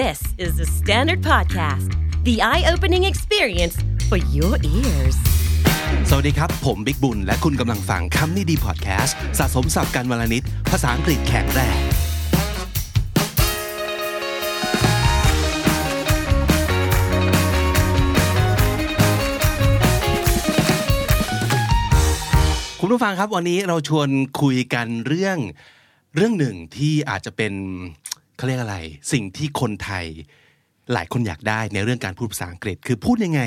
This is the Standard Podcast, the eye opening experience for your ears. สวัสดีครับ ผมบิ๊กบุญ และคุณกำลังฟังคำนี้ดีพอดแคสต์สะสมสับการวลนิด ภาษาอังกฤษแข็งแรงคุณผู้ฟังครับวันนี้เราชวนคุยกันเรื่องเรื่องหนึ่งที่อาจจะเป็น เขาเรียกอะไร สิ่งที่คนไทยหลายคนอยากได้ในเรื่องการพูดภาษาอังกฤษ คือพูดยังไง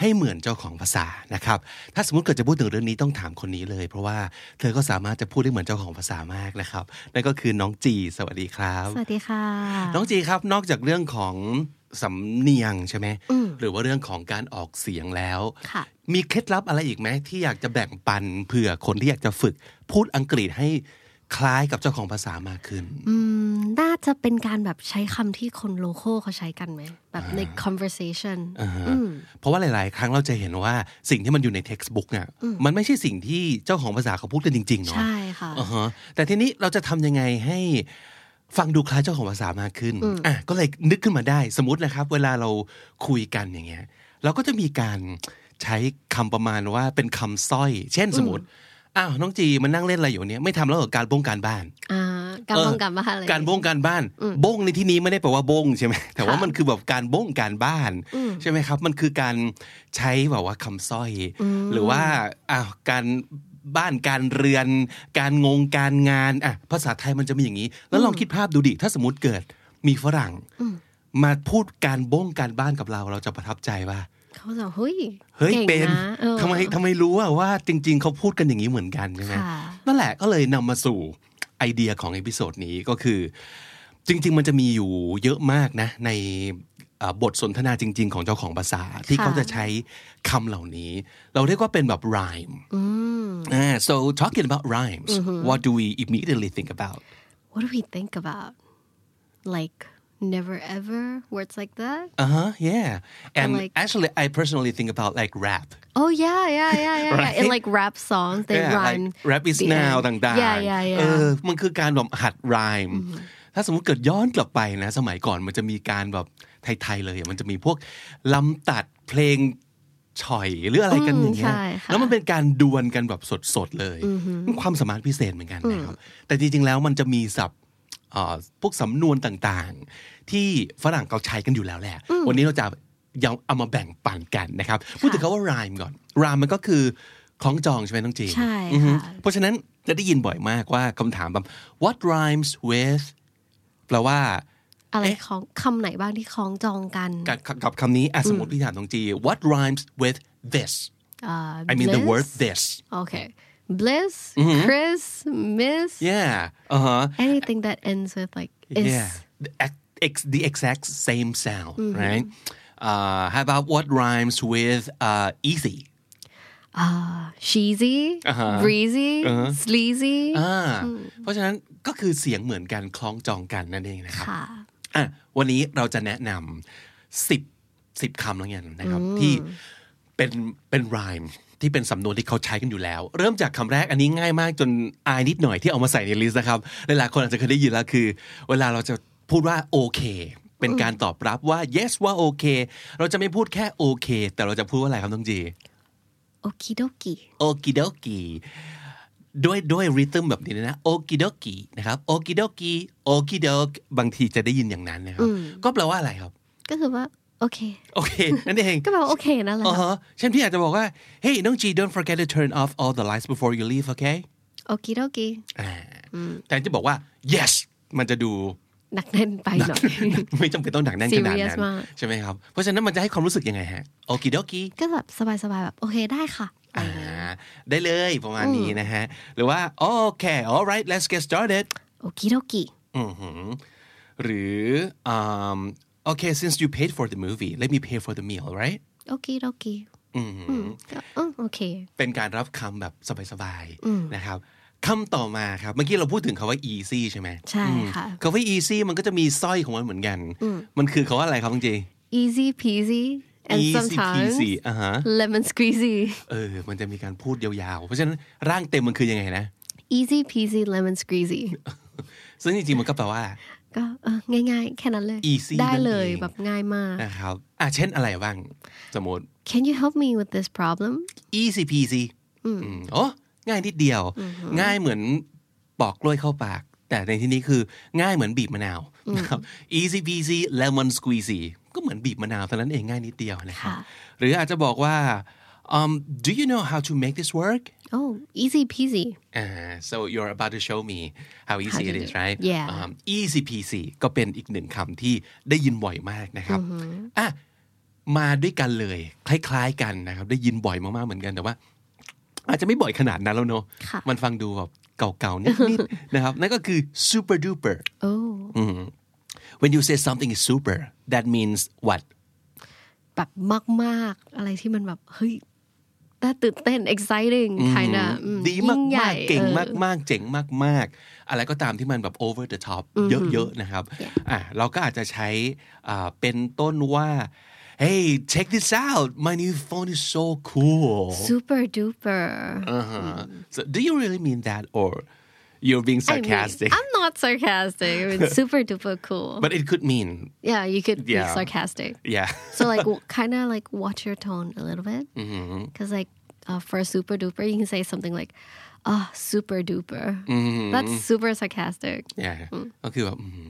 ให้เหมือนเจ้าของภาษานะครับ ถ้าสมมติเกิดจะพูดถึงเรื่องนี้ต้องถามคนนี้เลย เพราะว่าเธอก็สามารถจะพูดได้เหมือนเจ้าของภาษามากนะครับ นั่นก็คือน้องจี สวัสดีครับ สวัสดีค่ะ น้องจีครับนอกจากเรื่องของสำเนียงใช่ไหมหรือว่าเรื่องของการออกเสียงแล้วค่ะมีเคล็ดลับอะไรอีกไหมที่อยากจะแบ่งปันเผื่อคนที่อยากจะฝึกพูดอังกฤษให้ คล้ายกับเจ้าของภาษามากขึ้น อืม น่าจะเป็นการแบบใช้คำที่คนโลโก้เขาใช้กันไหม แบบใน conversation อ่าฮะเพราะว่าหลาย ๆ ครั้งเราจะเห็นว่าสิ่งที่มันอยู่ใน textbook เนี่ย มันไม่ใช่สิ่งที่เจ้าของภาษาเขาพูดกันจริง ๆ เนาะ ใช่ค่ะอ่าฮะแต่ทีนี้เราจะทำยังไงให้ฟังดูคล้ายเจ้าของภาษามากขึ้น อะ ก็เลยนึกขึ้นมาได้ สมมตินะครับ เวลาเราคุยกันอย่างเงี้ย เราก็จะมีการใช้คำประมาณว่าเป็นคำสร้อย เช่นสมมติ อ้าวน้องจีมันนั่งเล่นอะไรอยู่เนี่ยไม่ทำแล้วเหรอการบ้งการบ้านอ่าการเออป้องกันบ้านอะไรการบ้งการบ้านบ้งในที่นี้ไม่ได้แปลว่าบ้งใช่ไหมแต่ว่ามันคือแบบการบ้งการบ้านใช่ไหมครับ มันคือการใช้แบบว่าคำสร้อย หรือว่าอ้าวการบ้านการเรือน การงงการงานอะภาษาไทยมันจะมีอย่างนี้ แล้วลองคิดภาพดูดิถ้าสมมติเกิดมีฝรั่งมาพูดการบ้งการบ้านกับเรา เราจะประทับใจว่า เขาจะเฮ้ยเฮ้ยเก่งเป็นนะเออทำไมทำไมรู้อะว่าจริง ๆ เขาพูดกันอย่างนี้เหมือนกันใช่ไหมค่ะนั่นแหละก็เลยนำมาสู่ไอเดียของ episode นี้ก็คือ จริง ๆ มันจะมีอยู่เยอะมากนะ ในเอ่อบทสนทนาจริง ๆ ของเจ้าของภาษาที่เขาจะใช้คำเหล่านี้ เราเรียกว่าเป็นแบบ rhyme อ่า so talking about rhymes what do we immediately think about what do we think about like never ever words like that uh huh yeah and like- actually I personally think about like rap oh yeah yeah yeah yeah, yeah. in Right? like rap songs they Yeah, rhyme like rap is the now end. ต่างๆ yeah yeah เอ yeah อมันคือการแบบหัด rhyme ถ้าสมมติเกิดย้อนกลับไปนะ สมัยก่อนมันจะมีการแบบไทยๆเลยอะมันจะมีพวกลำตัดเพลงฉ่อยหรืออะไรกันอย่างเงี้ยใช่ค่ะแล้วมันเป็นการดวลกันแบบสดๆเลยมันความสามารถพิเศษเหมือนกันนะครับ แต่จริงๆแล้วมันจะมีศัพท์เอ่อ พวกสำนวนต่างๆ ที่ฝรั่งเขาใช้กันอยู่แล้วแหละ วันนี้เราจะยังเอามาแบ่งปันกันนะครับ พูดถึงคาว่า rhyme ก่อน rhyme มันก็คือคล้องจองใช่ไหมน้องจีใช่อือฮึค่ะเพราะฉะนั้นจะได้ยินบ่อยมากว่าคำถามแบบ what rhymes with แปลว่าอะไรเอ๊ะของคำไหนบ้างที่คล้องจองกัน กับกับคำนี้อะสมมติพี่ถามน้องจี what rhymes with this อ่า I mean the bliss word this okay bliss Chris Miss yeah uh huh anything that ends with like is yeah the, ex- ex- the exact same sound right uh, how about what rhymes with uh, easy cheesy breezy sleazy อ่าเพราะฉะนั้นก็คือเสียงเหมือนกันคล้องจองกันนั่นเองนะครับค่ะอะวันนี้เราจะแนะนำสิบสิบคำแล้วกันนะครับ ที่เป็นเป็นร h ม ที่เป็นสำนวนที่เขาใช้กันอยู่แล้ว เริ่มจากคำแรกอันนี้ง่ายมากจนอายนิดหน่อยที่เอามาใส่ในลิสต์นะครับหลายๆคนอาจจะเคยได้ยินแล้วคือ เวลาเราจะพูดว่าโอเคเป็นการตอบรับว่า yes ว่าโอเค เราจะไม่พูดแค่โอเค แต่เราจะพูดว่าอะไรครับน้องจี okie dokie โอกิโดกิด้วยด้วยริทึมแบบนี้นะโอกิโดกินะครับโอกิโดกิโอกิโดกบางทีจะได้ยินอย่างนั้นนะครับก็แปลว่าอะไรครับ ก็คือว่า โอเคโอเคนั่นเองก็แปลว่าโอเคนั่นแหละอ๋อฮะเช่นพี่อาจจะบอกว่า hey น้องจี don't forget to turn off all the lights before you leave okay okie dokie อ่าแต่จะบอกว่า yes มันจะดูหนักแน่นไปหน่อยไม่จำเป็นต้องหนักแน่นขนาด Serious นั้นมากใช่ไหมครับ เพราะฉะนั้นมันจะให้ความรู้สึกยังไงฮะโอกิโดกิก็แบบสบายๆแบบโอเคได้ค่ะอ่าได้เลยประมาณนี้นะฮะ หรือว่าโอเค alright let's get started okie dokie อือหือหรือ um, okay since you paid for the movie let me pay for the meal right okie dokie อือหือก็เออโอเค เป็นการรับคำแบบสบายๆนะครับคำต่อมาครับ เมื่อกี้เราพูดถึงคาว่า easy ใช่ไหมใช่อืมค่ะคาว่า easy มันก็จะมีสร้อยของมันเหมือนกัน มันคือคาว่าอะไรครับจริง easy peasy and easy sometimes peasy อ่าฮะ lemon squeezy เออ มันจะมีการพูดยาวๆ เพราะฉะนั้นร่างเต็มมันคือยังไงนะ easy peasy lemon squeezy ซึ่งจริงๆมันก็แปลว่า ก็เออง่ายๆ แค่นั้นเลย Easy ได้เลยนั่นเองแบบง่ายมากนะครับอะเช่นอะไรบ้าง สมมติ Can you help me with this problem easy peasy อืมโอ้ง่ายนิดเดียว ง่ายเหมือนปอกกล้วยเข้าปาก แต่ในที่นี้คือง่ายเหมือนบีบมะนาวนะครับ easy peasy lemon squeezy ก็เหมือนบีบมะนาวเท่านั้นเองง่ายนิดเดียวนะครับค่ะหรืออาจจะบอกว่า um, do you know how to make this work Oh easy peasy Uh, so you're about to show me how easy to it do is it. right Yeah. um, easy peasy ก็เป็นอีกหนึ่งคำที่ได้ยินบ่อยมากนะครับอะมาด้วยกันเลย คล้าย ๆ กันนะครับ ได้ยินบ่อยมากๆเหมือนกันแต่ว่า อาจจะไม่บ่อยขนาดนั้นแล้วเนอะค่ะมันฟังดูแบบเก่าๆนิดๆนะครับนั่นก็คือ super duper Oh when you say something is super that means what แบบมากๆ อะไรที่มันแบบเฮ้ย น่าตื่นเต้น exciting kind of ดีมากๆ เก่งมากๆ เจ๋งมากๆ อะไรก็ตามที่มันแบบ over the top เยอะๆ นะครับอะเราก็อาจจะใช้อ่าเป็นต้นว่า hey check this out my new phone is so cool super duper uh-huh. so do you really mean that or you're being I mean, sarcastic I'm not sarcastic I mean, super duper cool but it could mean yeah you could be Yeah. sarcastic yeah so like kind of like watch your tone a little bit because like uh, for super duper you can say something like oh super duper that's super sarcastic yeah ก็คือแบบอืม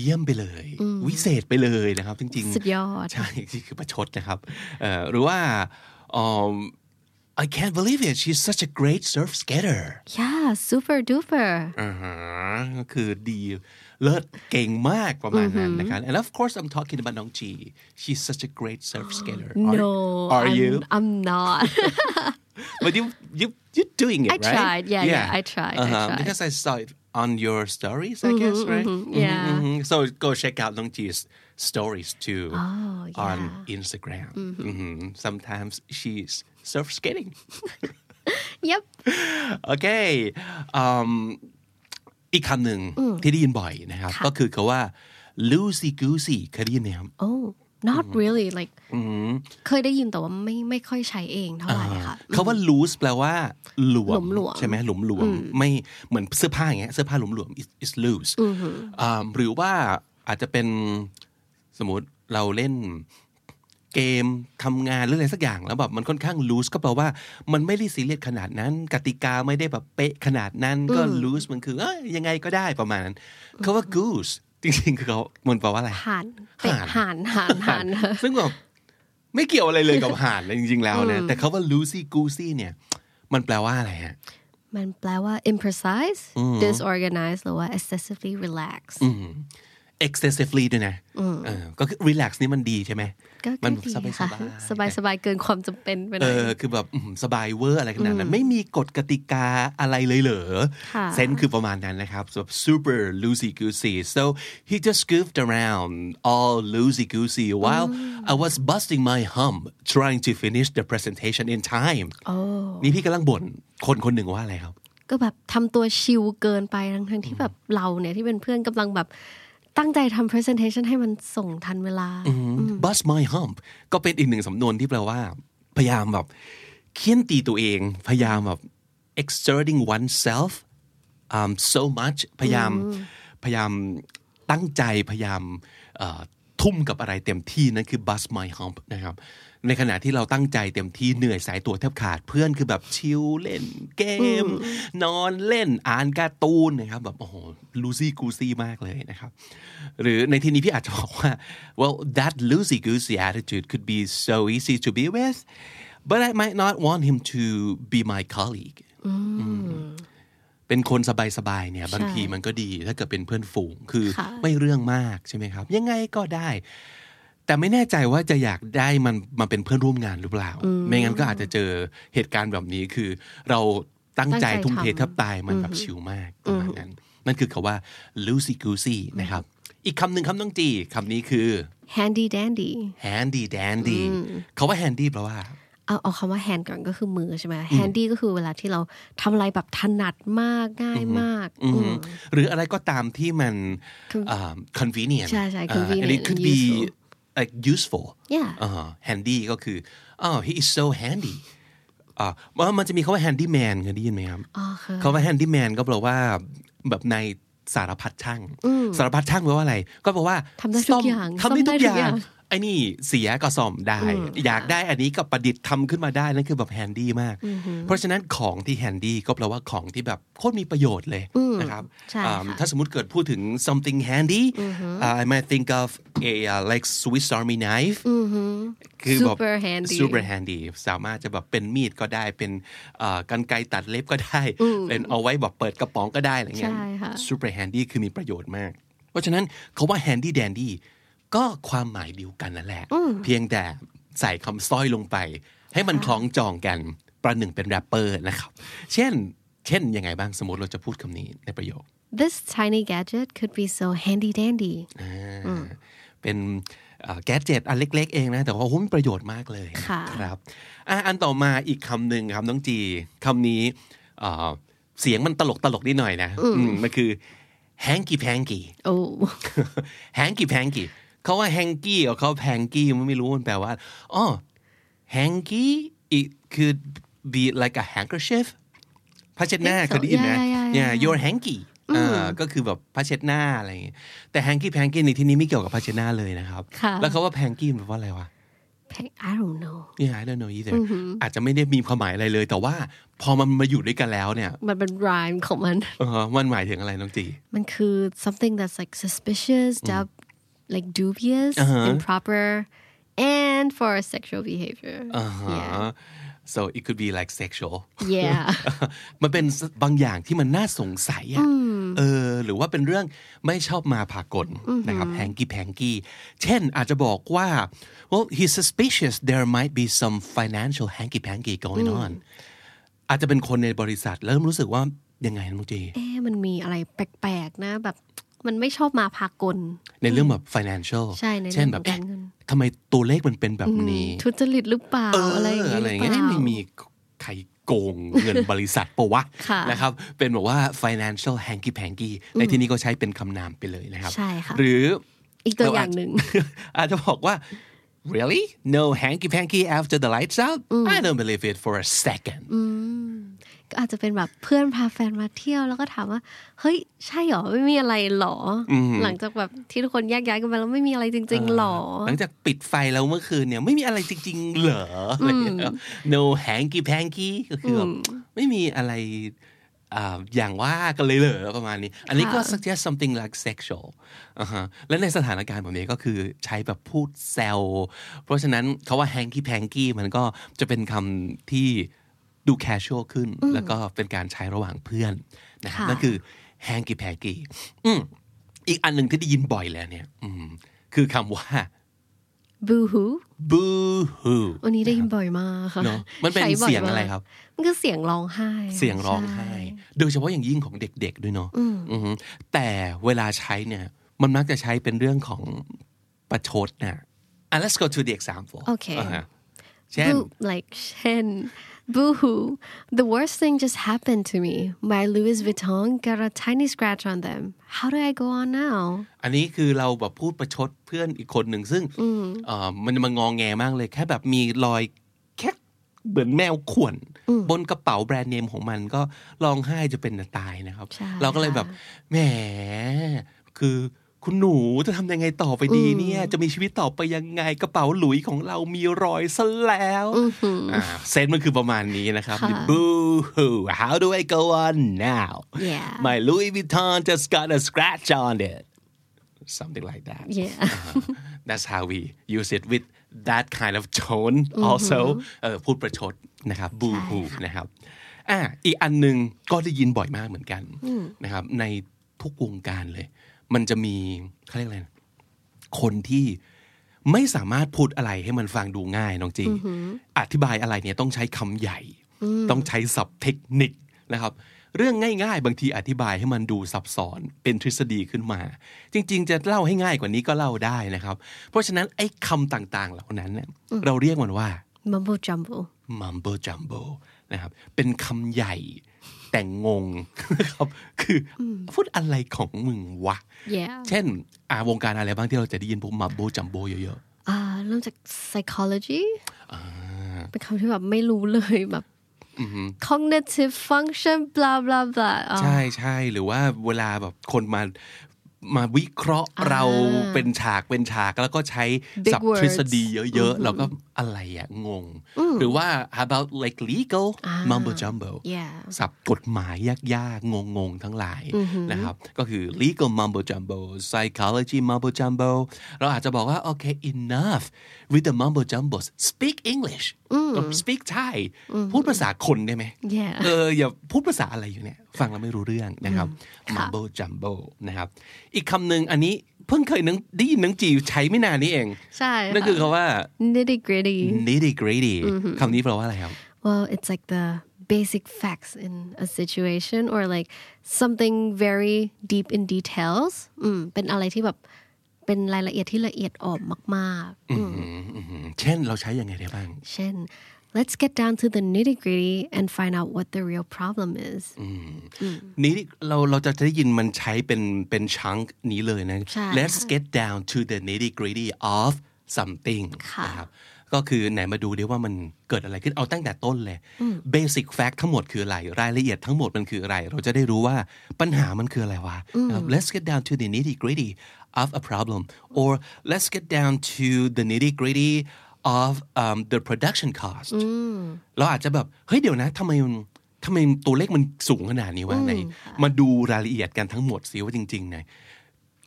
เยี่ยมไปเลย วิเศษไปเลยนะครับ จริงๆ สุดยอด ใช่ที่คือประชดนะครับเอ่อหรือว่า um, I can't believe it she's such a great surf skater yeah super duper อ่าฮะก็คือดีเลิศเก่งมากประมาณนั้นนะครับ and of course I'm talking about น้องจี she's such a great surf skater Are- no are I'm, you I'm not but you you you're doing it I right tried. Yeah, yeah, I tried, I Uh-huh, tried. because I saw it on your stories I guess right yeah. Mhm. so go check out น้องจี 's stories too Oh, on yeah. Instagram Mhm. sometimes she's surf skating yep โอเคอืมอีกคำหนึ่งที่ได้ยินบ่อยนะครับก็คือคาว่า loosey goosey เคยได้ยินไหมครับ oh not really like เคยได้ยินแต่ว่าไม่ไม่ค่อยใช้เองเท่าไหร่ค่ะคาว่า loose แปลว่าหลวมหลวมๆใช่ไหมหลวมหลวมๆไม่เหมือนเสื้อผ้าอย่างเงี้ยเสื้อผ้าหลวมหลวม is is loose อ่าหรือว่าอาจจะเป็น สมมติเราเล่นเกมทำงานหรืออะไรสักอย่างแล้วแบบมันค่อนข้าง loose ก็แปลว่ามันไม่ได้ซีเรียสขนาดนั้น กติกาไม่ได้แบบเป๊ะขนาดนั้นก็ loose มันคือเอ้ยยังไงก็ได้ประมาณนั้นคาว่า goose จริงๆคือเขามันแปลว่าอะไรห่านเป็ดห่านห่านห่านซึ่งแบบไม่เกี่ยวอะไรเลยกับห่านเลยจริงๆแล้วนะแต่เขาว่า loosey goosey เนี่ย มันแปลว่าอะไรฮะมันแปลว่า imprecise disorganized หรือว่า excessively relaxed excessively ด้วยนะเออก็คือ relax นี่มันดีใช่ไหมก็มัก็ดีสบายค่ะๆสบายสบายเกินความจำเป็นไปหเอน่อยอคือแบบอืมสบายเวอร์อะไรขนาดนั้นไม่มีกฎกติกาอะไรเลยเหรอค่ะเซนส์คือประมาณนั้นนะครับ so super loosey goosey so he just goofed around all loosey goosey while I was busting my hump trying to finish the presentation in time นี่พี่กำลังบ่นคนคนหนึ่งว่าอะไรครับ ก็แบบทำตัวชิลเกินไปทั้งทั้งที่แบบเราเนี่ยที่เป็นเพื่อนกำลังแบบ ตั้งใจทำ presentation ให้มันส่งทันเวลา bust my hump ก็เป็นอีกหนึ่งสำนวนที่แปลว่า พยายามแบบเคี่ยนตีตัวเอง พยายามแบบ exerting oneself um, so much พยายามพยายามตั้งใจพยายามเอ่อทุ่มกับอะไรเต็มที่นั่นคือ bust my hump นะครับ ในขณะที่เราตั้งใจเต็มที่เหนื่อยสายตัวแทบขาดเพื่อนคือแบบชิลเล่นเกม นอนเล่นอ่านการ์ตูนนะครับแบบโอ้โหลูซี่กูซี่มากเลยนะครับหรือในที่นี้พี่อาจจะบอกว่า well that loosey goosey attitude could be so easy to be with but I might not want him to be my colleague เป็นคนสบายๆเนี่ยบางทีมันก็ดีถ้าเกิดเป็นเพื่อนฝูงคือค่ะไม่เรื่องมากใช่ไหมครับ ยังไงก็ได้ แต่ไม่แน่ใจว่าจะอยากได้มันมาเป็นเพื่อนร่วมงานหรือเปล่า ไม่งั้นก็อาจจะเจอเหตุการณ์แบบนี้คือเราตั้งใจตั้งใจทุ่มเททำแทับตายมันแบบชิลมากประมาณนั้น นั่นคือคาว่า loosey goosey นะครับ อีกคำหนึ่งคำต้องจีคำนี้คือ handy dandy handy dandy เขาว่า handy แปลว่าเอาเอาคำว่า hand ก่อนก็คือมือใช่ไหม handy ก็คือเวลาที่เราทำอะไรแบบถนัดมากง่ายมากอืมอืมหรืออะไรก็ตามที่มันคืออ่า convenient ใช่ใช่อ่า convenient and it could be useful like useful Yeah อ่า handy ก็คือ oh he is so handy อ่าว่ามันจะมีคาว่า handyman เคยได้ยินไหมครับอ๋อค่ะคาว่า handyman ก็แปลว่าแบบในสารพัดช่าง สารพัดช่างแปลว่าอะไร ก็แปลว่าทำได้ทุกซ่มอย่างทำได้ซ่อมได้ทุกทุกออย่างย่าง ไอ้นี่เสียก็ซ่อมได้ อยากได้อันนี้ก็ประดิษฐ์ทำขึ้นมาได้นั่นคือแบบแฮนดี้มาก เพราะฉะนั้นของที่แฮนดี้ก็แปลว่าของที่แบบโคตรมีประโยชน์เลยนะครับใช่อ่าค่ะถ้าสมมติเกิดพูดถึง something handy uh, I might think of a uh, like Swiss Army knife คือแบบ Super handy super handy สามารถจะแบบเป็นมีดก็ได้เป็นเอ่อกันไกรตัดเล็บก็ได้ เป็นเอาไว้แบบเปิดกระป๋องก็ได้อะไรเงี้ยใช่ค่ะ super handy คือมีประโยชน์มาก เพราะฉะนั้นเขาว่า handy dandy ก็ความหมายเดียวกันนั่นแหละ เพียงแต่ใส่คำสร้อยลงไป ให้มันคล้องจองกันประหนึ่งเป็นแรปเปอร์นะครับ เช่น เช่นยังไงบ้างสมมติเราจะพูดคำนี้ในประโยค This tiny gadget could be so handy dandy เป็นแกจิตอันเล็ก ๆ เองนะ แต่ว่าโอ้โหมีประโยชน์มากเลยค่ะครับอะอันต่อมาอีกคำหนึ่งครับน้องจีคำนี้เอ่อเสียงมันตลกตลกนิดหน่อยนะอืมมันคือ hanky panky oh hanky panky เขาว่า hanky กับเขา panky มันไม่รู้มันแปลว่าอ๋อ hanky it could be like a handkerchief ผ้าเช็ดหน้า Think so. เคยได้ยินไหม Yeah, yeah, yeah, yeah yeah. your hanky อ่าก็คือแบบผ้าเช็ดหน้าอะไรอย่างเงี้ยแต่ hanky panky ในที่นี้ไม่เกี่ยวกับผ้าเช็ดหน้าเลยนะครับค่ะแล้วเขาว่า panky มันแปลว่าอะไรวะ Pang- I don't know Yeah I don't know either อาจจะไม่ได้มีความหมายอะไรเลย แต่ว่าพอมันมาอยู่ด้วยกันแล้วเนี่ย มันเป็น rhyme ของมันเออมันหมายถึงอะไรน้องจี มันคือ something that's like suspicious dub like dubious improper and for sexual behavior yeah so it could be like sexual yeah มันเป็นบางอย่างที่มันน่าสงสัยอะเออหรือว่าเป็นเรื่องไม่ชอบมาพากลนะครับแ a งกี้แพงกี้เช่นอาจจะบอกว่า well he's suspicious there might be some financial hanky panky going on อาจจะเป็นคนในบริษัทเริ่มรู้สึกว่ายังไงน้องจีเอ๊ะมันมีอะไรแปลกๆนะแบบ มันไม่ชอบมาพากล ในเรื่องแบบ financial ใช่ในเรื่องเช่นแบบของการเงินเอ๊ะทำไมตัวเลขมันเป็นแบบนี้ ทุจริตหรือเปล่าเอออะไรอย่างอะไรอย่างเงี้ยหรือเปล่าไม่มีใครโกงเงินบริษัทปะวะค่ะนะครับ เป็นแบบว่า financial hanky panky ในที่นี้ก็ใช้เป็นคำนามไปเลยนะครับ ใช่ค่ะ หรืออีกตัวอย่างหนึ่งอาจจะบอกว่า really no hanky panky after the lights out I don't believe it for a second ก็ อาจจะเป็นแบบเพื่อนพาแฟนมาเที่ยวแล้วก็ถามว่า เฮ้ย ใช่หรอไม่มีอะไรหรออหลังจากแบบที่ทุกคนแยกย้ายกันไปแล้วไม่มีอะไรจริง ๆ หรอ หลังจากปิดไฟแล้วเมื่อคืนเนี่ยไม่มีอะไรจริง ๆ เหรออะไรอย่างเงี้ย no hanky panky ก็คือแบบไม่มีอะไรอ่าอย่างว่ากันเลยเหรอประมาณนี้ อันนี้ก็ค่ะ suggest something like sexual อ่าฮะและในสถานการณ์แบบนี้ก็คือใช้แบบพูดแซวเพราะฉะนั้นเขาว่า hanky panky มันก็จะเป็นคำที่ ดู casual ขึ้น แล้วก็เป็นการใช้ระหว่างเพื่อนนะครับค่ะนั่นคือ hanky panky อืมอีกอันหนึ่งที่ได้ยินบ่อยเลยเนี่ยอืมคือคำว่า boo hoo boo hoo วันนี้ได้ยินบ่อยมากค่ะเนอะมันเป็นใช้บ่อเสียงอะไรมากครับ มันคือเสียงร้องไห้ เสียงร้องไห้ใช่โดยเฉพาะอย่างยิ่งของเด็กๆด้วยเนาะอือฮึแต่เวลาใช้เนี่ย มันมักจะใช้เป็นเรื่องของประชดนะอะ let's go to the example โอเคาฮะเช่น boo like เช่น boo hoo the worst thing just happened to me my Louis Vuitton got a tiny scratch on them how do I go on now อันนี้คือเราแบบพูดประชดเพื่อนอีกคนหนึ่งซึ่งเอ่อมันมันงองแงมากเลยแค่แบบมีรอยแค่เหมือนแมวข่วน บนกระเป๋าแบรนด์เนมของมันก็ร้องไห้จะเป็นจะตายนะครับใช่เราก็เลยแบบแหมคือ คุณหนูจะทำยังไงต่อไปดีเนี่ย จะมีชีวิตต่อไปยังไงกระเป๋าหลุยของเรามีรอยซะแล้วอ่าเซนมันคือประมาณนี้นะครับค่ะ Boo hoo how do I go on now Yeah. my Louis Vuitton just got a scratch on it something like that yeah that's how we use it with that kind of tone also เออพูดประชดนะครับ boo hoo นะครับอะอีกอันหนึ่งก็ได้ยินบ่อยมากเหมือนกันนะครับในทุกวงการเลย มันจะมีเขาเรียกอะไรนะคนที่ไม่สามารถพูดอะไรให้มันฟังดูง่ายน้องจีอธิบายอะไรเนี่ยต้องใช้คำใหญ่ ต้องใช้ศัพท์เทคนิคนะครับ เรื่องง่าย ๆ บางทีอธิบายให้มันดูซับซ้อนเป็นทฤษฎีขึ้นมา จริง ๆ จะเล่าให้ง่ายกว่านี้ก็เล่าได้นะครับ เพราะฉะนั้นไอ้คำต่างๆ เหล่านั้นเนี่ยเราเรียกมันว่า mumbo jumbo mumbo jumbo นะครับเป็นคำใหญ่ แต่งงนะครับ คืออพูดอะไรของมึงวะ yeah เช่นอาวงการอะไรบ้างที่เราจะได้ยินพวก mumbo jumbo เยอะอ่าเริ่มจาก psychology เป็นคำที่แบบไม่รู้เลยแบบ cognitive function blah blah blah อ๋อใช่ใช่หรือว่าเวลาแบบคนมา มาวิเคราะห์เราเป็นฉากเป็นฉากแล้วก็ใช้ Big ศัพท์ words ทฤษฎีเยอะๆแล้วก็อะไรอะงง หรือว่า how about like legal mumbo jumbo yeah ศัพท์กฎหมายยากๆ งงๆ ทั้งหลายนะครับ ก็คือ legal mumbo jumbo psychology mumbo jumbo เราอาจจะบอกว่าโอเค enough with the mumbo jumbos speak English or speak Thai พูดภาษาคนได้ไหม Yeah เอออย่าพูดภาษาอะไรอยู่เนี่ยฟังแล้วไม่รู้เรื่องนะครับ mumbo jumbo นะครับ อีกคำหนึ่งอันนี้เพิ่งเคยนึงได้ยินนังจีใช้ไม่นานนี้เอง ใช่นั่นคือคำว่า nitty gritty nitty gritty คำนี้แปลว่าอะไรครับ well it's like the basic facts in a situation or like something very deep in details อืมเป็นอะไรที่แบบ เป็นรายละเอียดที่ละเอียดอ่อนมากๆอืมอืมเช่นเราใช้ยังไงได้บ้าง เช่น let's get down to the nitty gritty and find out what the real problem is นี้เราเราจะได้ยินมันใช้เป็นเป็นชังนี้เลยนะใช่ let's get down to the nitty gritty of something ค่ะนะครับก็คือไหนมาดูดิว่ามันเกิดอะไรขึ้นเอาตั้งแต่ต้นเลย basic fact ทั้งหมดคืออะไร รายละเอียดทั้งหมดมันคืออะไร เราจะได้รู้ว่าปัญหามันคืออะไรวะนะครับ let's get down to the nitty gritty of a problem or let's get down to the nitty gritty of um, the production cost เราอาจจะแบบเฮ้ยเดี๋ยวนะทำไมมันทำไมตัวเลขมันสูงขนาดนี้วะไหนมาดูรายละเอียดกันทั้งหมดสิว่าจริงๆเนี่ย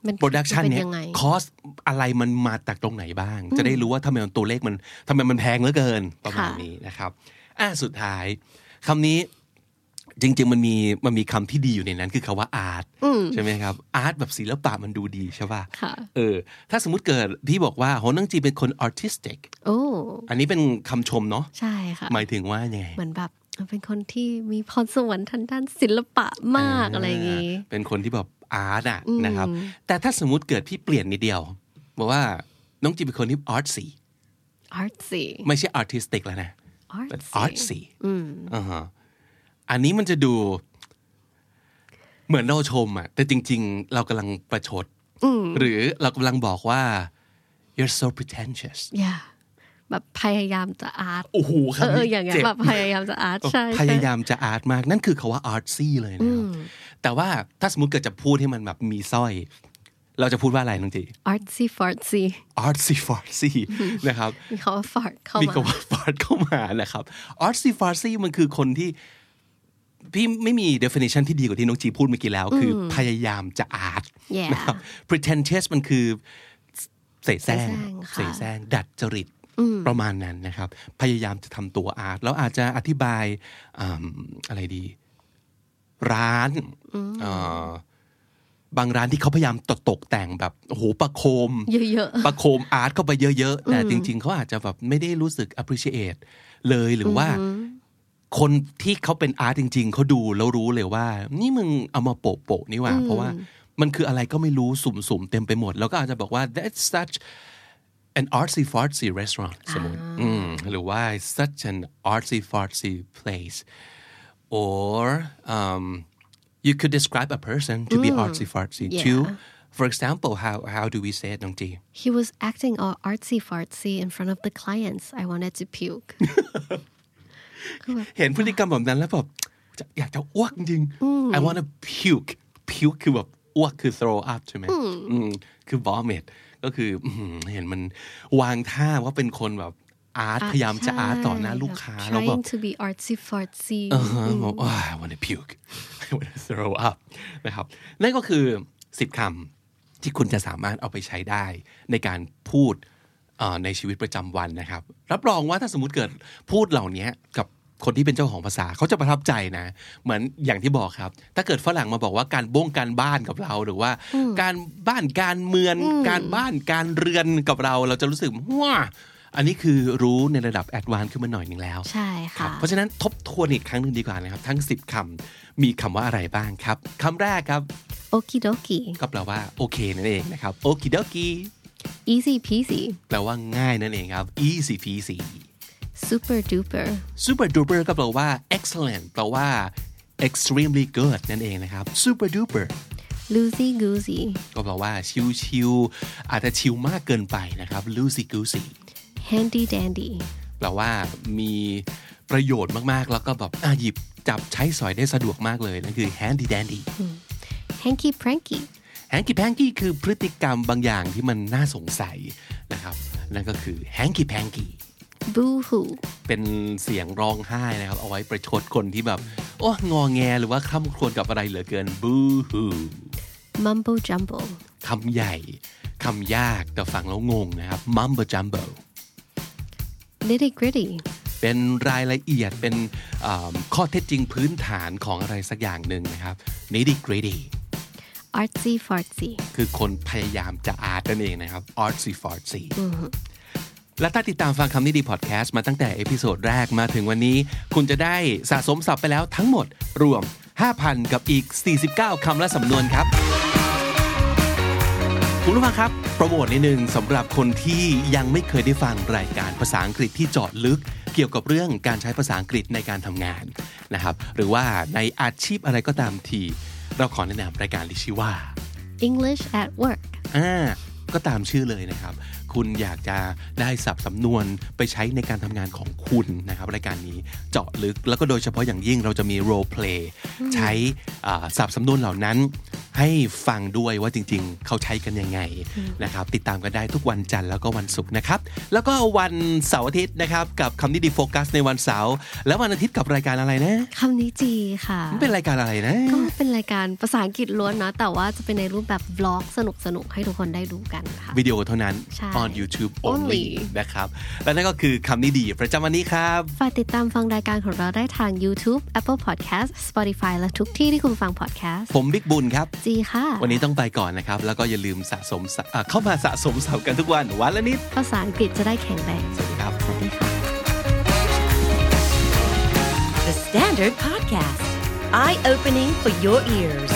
มันโปรดักชันมัเนี่ยยังไงคอสอะไรมันมาจากตรงไหนบ้าง จะได้รู้ว่าทำไมมันตัวเลขมันทำไมมันแพงเหลือเกินประมาณค่ะนี้นะครับอะสุดท้ายคำนี้ จริง ๆ มันมีมันมีคำที่ดีอยู่ในนั้นคือคาว่าอาร์ตใช่ไหมครับอาร์ตแบบศิลปะมันดูดีใช่ป่ะค่ะเออถ้าสมมุติเกิดพี่บอกว่าโหนังจีเป็นคน artistic โอ้อันนี้เป็นคำชมเนาะใช่ค่ะหมายถึงว่ายังไงเหมือนแบบเป็นคนที่มีพรสวรรค์ทางด้านศิลปะมากอะไรอย่างงี้เป็นคนที่แบบอาร์ตอะนะครับ แต่ถ้าสมมุติเกิดพี่เปลี่ยนนิดเดียวบอกว่าน้องจีเป็นคนที่ artsy artsy ไม่ใช่ artistic แล้วนะเป็น artsy artsy อ่าฮะอั นนี้มันจะดู เหมือนเราชมอะแต่จริง ๆ เรากำลังประชดหรือเรากำลังบอกว่า you're so pretentious yeah แบบพยายามจะอาร์ตโอ้โหคเอรับอเอออย่างเงี้ยเจ็บแบบพยายามจะอาร์ตใช่พใช่ยายามจะอาร์ตมากนั่นคือคาว่า artsy เลยนะครับแต่ว่าถ้าสมมติเกิดจะพูดให้มันแบบมีสร้อย เราจะพูดว่าอะไรน้องจี artsy fartsy artsy fartsy นะครับมีคำว่า fart เข้ามีมาคำว่า fart เข้ามานะครับ artsy fartsy มันคือคนที่ พี่ไม่มี definition ที่ดีกว่าที่น้องจีพูดเมื่อกี้แล้ว คือพยายามจะอาร์ต Yeah นะครับ pretentious มันคือเสแสร้งเสเสแสร้งค่ะแสร้งดัดจริตประมาณนั้นนะครับ พยายามจะทำตัวอาร์ตแล้วอาจจะอธิบายอืมอะไรดี ร้านเอ่อบางร้านที่เขาพยายามตกตกแต่งแบบโอ้โหประโคมเยอะประโคมอาร์ตเข้าไปเยอะๆแต่จริง ๆเขาอาจจะแบบไม่ได้รู้สึก appreciate เลยหรือว่า คนที่เขาเป็นอาร์ตจริง ๆ เขาดูแล้วรู้เลยว่า นี่มึงเอามาโปะโปะๆนี่หว่า เพราะว่ามันคืออะไรก็ไม่รู้สุ่มๆเต็มไปหมด แล้วก็อาจจะบอกว่า that's such an artsy fartsy restaurant สมมติอืมหรือว่า such an artsy fartsy place or um, you could describe a person to be artsy fartsy Yeah. too for example how how do we say it น้องจี he was acting all artsy fartsy in front of the clients I wanted to puke เห็นพฤติกรรมแบบนั้นแล้วแบบจะอยากจะอ้วกจริงๆ I want to puke puke คือแบบอ้วกคือ throw up ใช่ไหมอืมคือ vomit ก็คืออื้อหือเห็นมันวางท่าว่าเป็นคนแบบอาร์ตพยายามจะอาร์ตต่อหน้าลูกค้าแล้วแบบ trying to be artsy fartsy เออบอกว่า I want to puke I want to throw up นะครับนั่นก็คือสิบคำที่คุณจะสามารถเอาไปใช้ได้ในการพูดเอ่อ ในชีวิตประจำวันนะครับ รับรองว่าถ้าสมมติเกิดพูดเหล่านี้กับคนที่เป็นเจ้าของภาษาเขาจะประทับใจนะ เหมือนอย่างที่บอกครับ ถ้าเกิดฝรั่งมาบอกว่าการบ้งการบ้านกับเราหรือว่า การบ้านการเมืองการบ้านการเรือนกับเรา เราจะรู้สึกว้าอันนี้คือรู้ในระดับ advanced ขึ้นมาหน่อยหนึ่งแล้ว ใช่ครัค่ะเพราะฉะนั้นทบทวนอีกครั้งหนึ่งดีกว่านะครับ ทั้ง 10คำมีคำว่าอะไรบ้างครับคำแรกครับ okidoki ก็แปลว่าโอเคนั่นเองนะครับ okidoki easy peasy แปลว่าง่ายนั่นเองครับ easy peasy super duper super duper ก็แปลว่า excellent แปลว่า extremely good นั่นเองนะครับ super duper loosey goosey ก็แปลว่าชิวๆอาจจะชิวมากเกินไปนะครับ loosey goosey handy dandy แปลว่ามีปประโยชน์มากๆ แล้วก็แบบอะหยิบจับใช้สอยได้สะดวกมากเลย นั่นคือ handy dandy hanky pranky hanky panky คือพฤติกรรมบางอย่างที่มันน่าสงสัยนะครับ นั่นก็คือ hanky panky boo hoo เป็นเสียงร้องไห้นะครับ เอาไว้ประชดคนที่แบบ โอ้งอแงหรือว่าคร่ำครวญกับอะไรเหลือเกิน boo hoo mumbo jumbo คำใหญ่คำยากแต่ฟังแล้วงงนะครับ mumbo jumbo nitty gritty เป็นรายละเอียดเป็นข้อเท็จจริงพื้นฐานของอะไรสักอย่างหนึ่งนะครับ nitty gritty artsy fartsy คือคนพยายามจะ art นั่นเองนะครับ artsy fartsy และถ้าติดตามฟังคำนี้ดีพอดแคสต์มาตั้งแต่ episode แรกมาถึงวันนี้ คุณจะได้สะสมศัพท์ไปแล้วทั้งหมดรวม 5,000 กับอีก 49 คำและสำนวนครับ คุณผู้ฟังครับ โปรโมทนิดนึงสำหรับคนที่ยังไม่เคยได้ฟังรายการภาษาอังกฤษที่เจาะลึกเกี่ยวกับเรื่องการใช้ภาษาอังกฤษในการทำงานนะครับหรือว่าในอาชีพอะไรก็ตามที เราขอแนะนำรายการที่ชื่อว่า English at Work อ่าก็ตามชื่อเลยนะครับ คุณอยากจะได้สับสำนวนไปใช้ในการทำงานของคุณนะครับ รายการนี้เจาะลึกแล้วก็โดยเฉพาะอย่างยิ่งเราจะมี role play ใช้สับสำนวนเหล่านั้นให้ฟังด้วยว่าจริงๆ เขาใช้กันยังไงนะครับติดตามกันได้ทุกวันจันทร์แล้วก็วันศุกร์นะครับแล้วก็วันเสาร์อาทิตย์นะครับกับคำนี้ดีโฟกัสในวันเสาร์แล้ววันอาทิตย์กับรายการอะไรนะคำนี้จีค่ะมันเป็นรายการอะไรนะก็เป็นรายการภาษาอังกฤษล้วนเนาะแต่ว่าจะเป็นในรูปแบบบล็อกสนุกๆให้ทุกคนได้ดูกันค่ะวิดีโอเท่านั้นใช่ on YouTube only Only นะครับและนั่นก็คือคำนี้ดีประจำวันนี้ครับฝากติดตามฟังรายการของเราได้ทาง YouTube Apple Podcast Spotify และทุกที่ที่คุณฟัง podcast ผมบิ๊กบุญครับจีค่ะ วันนี้ต้องไปก่อนนะครับ แล้วก็อย่าลืมสะสมสะเข้ามาสะสมศัพท์กันทุกวันวันละนิด ภาษาอังกฤษจะได้แข็งแรงสวัสดีครับสวัสดีค่ะ The Standard Podcast, eye opening for your ears.